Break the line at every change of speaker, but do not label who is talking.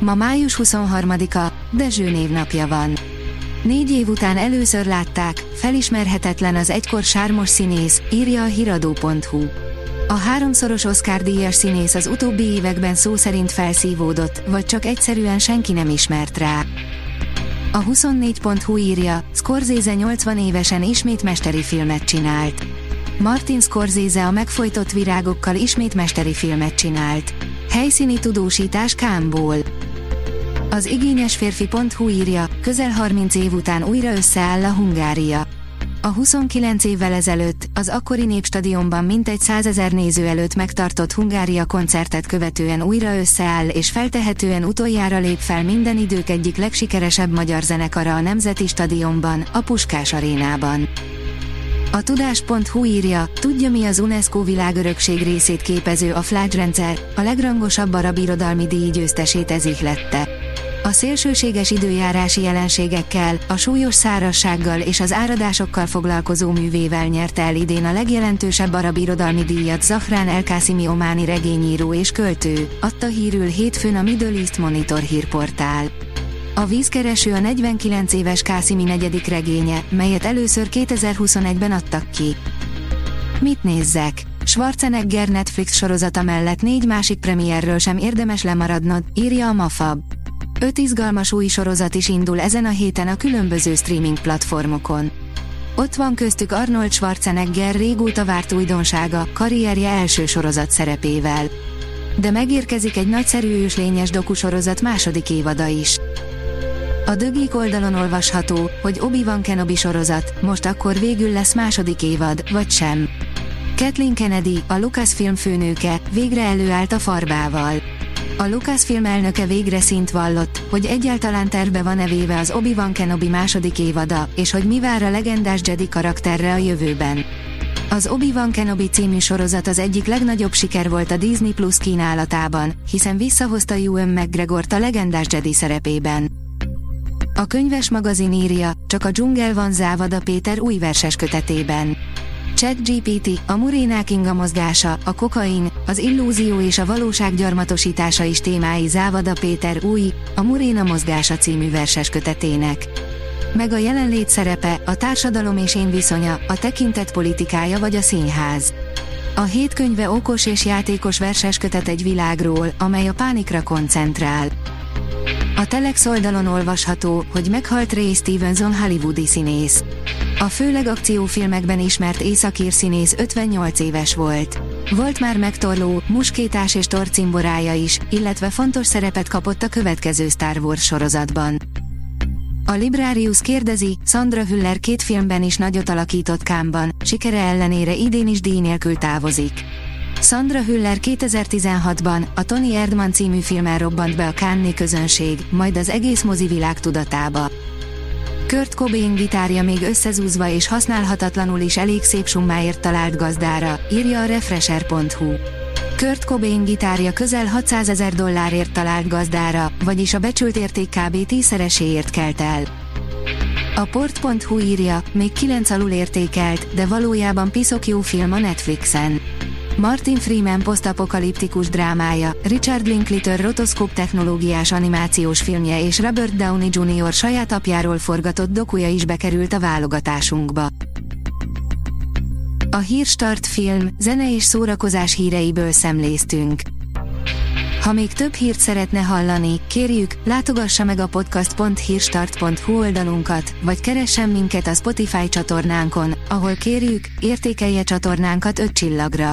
Ma május 23-a, Dezső névnapja van. Négy év után először látták, felismerhetetlen az egykor sármos színész, írja a hiradó.hu. A háromszoros Oscar díjas színész az utóbbi években szó szerint felszívódott, vagy csak egyszerűen senki nem ismert rá. A 24.hu írja, Scorsese 80 évesen ismét mesteri filmet csinált. Martin Scorsese a megfojtott virágokkal ismét mesteri filmet csinált. Helyszíni tudósítás Kámból. Az igényes férfi.hu írja, közel 30 év után újra összeáll a Hungária. A 29 évvel ezelőtt, az akkori népstadionban mintegy százezer néző előtt megtartott Hungária koncertet követően újra összeáll és feltehetően utoljára lép fel minden idők egyik legsikeresebb magyar zenekara a Nemzeti Stadionban, a Puskás arénában. A tudás.hu írja, tudja mi az UNESCO világörökség részét képező a Flash rendszer, a legrangosabb arab irodalmi díj győztesét ez lette. A szélsőséges időjárási jelenségekkel, a súlyos szárassággal és az áradásokkal foglalkozó művével nyerte el idén a legjelentősebb arab irodalmi díjat Zahrán Elkásimi ománi regényíró és költő, adta hírül hétfőn a Middle East Monitor hírportál. A vízkereső a 49 éves Kásimi negyedik regénye, melyet először 2021-ben adtak ki. Mit nézzek? Schwarzenegger Netflix sorozata mellett négy másik premierről sem érdemes lemaradnod, írja a Mafab. Öt izgalmas új sorozat is indul ezen a héten a különböző streaming platformokon. Ott van köztük Arnold Schwarzenegger régóta várt újdonsága, karrierje első sorozat szerepével. De megérkezik egy nagyszerű őslényes dokusorozat második évada is. A dögik oldalon olvasható, hogy Obi-Wan Kenobi sorozat, most akkor végül lesz második évad, vagy sem. Kathleen Kennedy, a Lucasfilm főnőke, végre előállt a farbával. A Lucasfilm elnöke végre szint vallott, hogy egyáltalán terve van-e véve az Obi-Wan Kenobi második évada, és hogy mi vár a legendás Jedi karakterre a jövőben. Az Obi-Wan Kenobi című sorozat az egyik legnagyobb siker volt a Disney Plus kínálatában, hiszen visszahozta Ewan mcgregor a legendás Jedi szerepében. A könyves magazin írja, csak a dzsungel van Závada Péter új verses kötetében. ChatGPT, a murénák inga mozgása, a kokain, az illúzió és a valóság gyarmatosítása is témái Závada Péter új, a Muréna mozgása című verses kötetének. Meg a jelenlét szerepe, a társadalom és én viszonya, a tekintet politikája vagy a színház. A hét könyve okos és játékos verses kötet egy világról, amely a pánikra koncentrál. A Telex oldalon olvasható, hogy meghalt Ray Stevenson hollywoodi színész. A főleg akciófilmekben ismert északír színész 58 éves volt. Volt már megtorló, muskétás és torcimborája is, illetve fontos szerepet kapott a következő Star Wars sorozatban. A Librarius kérdezi, Sandra Hüller két filmben is nagyot alakított Kámban, sikere ellenére idén is díj nélkül távozik. Sandra Hüller 2016-ban a Tony Erdman című filmmel robbant be a Cannes közönség, majd az egész mozivilág tudatába. Kurt Cobain gitárja még összezúzva és használhatatlanul is elég szép summáért talált gazdára, írja a Refresher.hu. Kurt Cobain gitárja közel 600 ezer dollárért talált gazdára, vagyis a becsült érték kb. tízszereséért kelt el. A port.hu írja, még 9 alul értékelt, de valójában piszok jó film a Netflixen. Martin Freeman posztapokaliptikus drámája, Richard Linklater rotoszkóp technológiás animációs filmje és Robert Downey Jr. saját apjáról forgatott dokuja is bekerült a válogatásunkba. A Hírstart film, zene és szórakozás híreiből szemléztünk. Ha még több hírt szeretne hallani, kérjük, látogassa meg a podcast.hírstart.hu oldalunkat, vagy keressen minket a Spotify csatornánkon, ahol kérjük, értékelje csatornánkat 5 csillagra.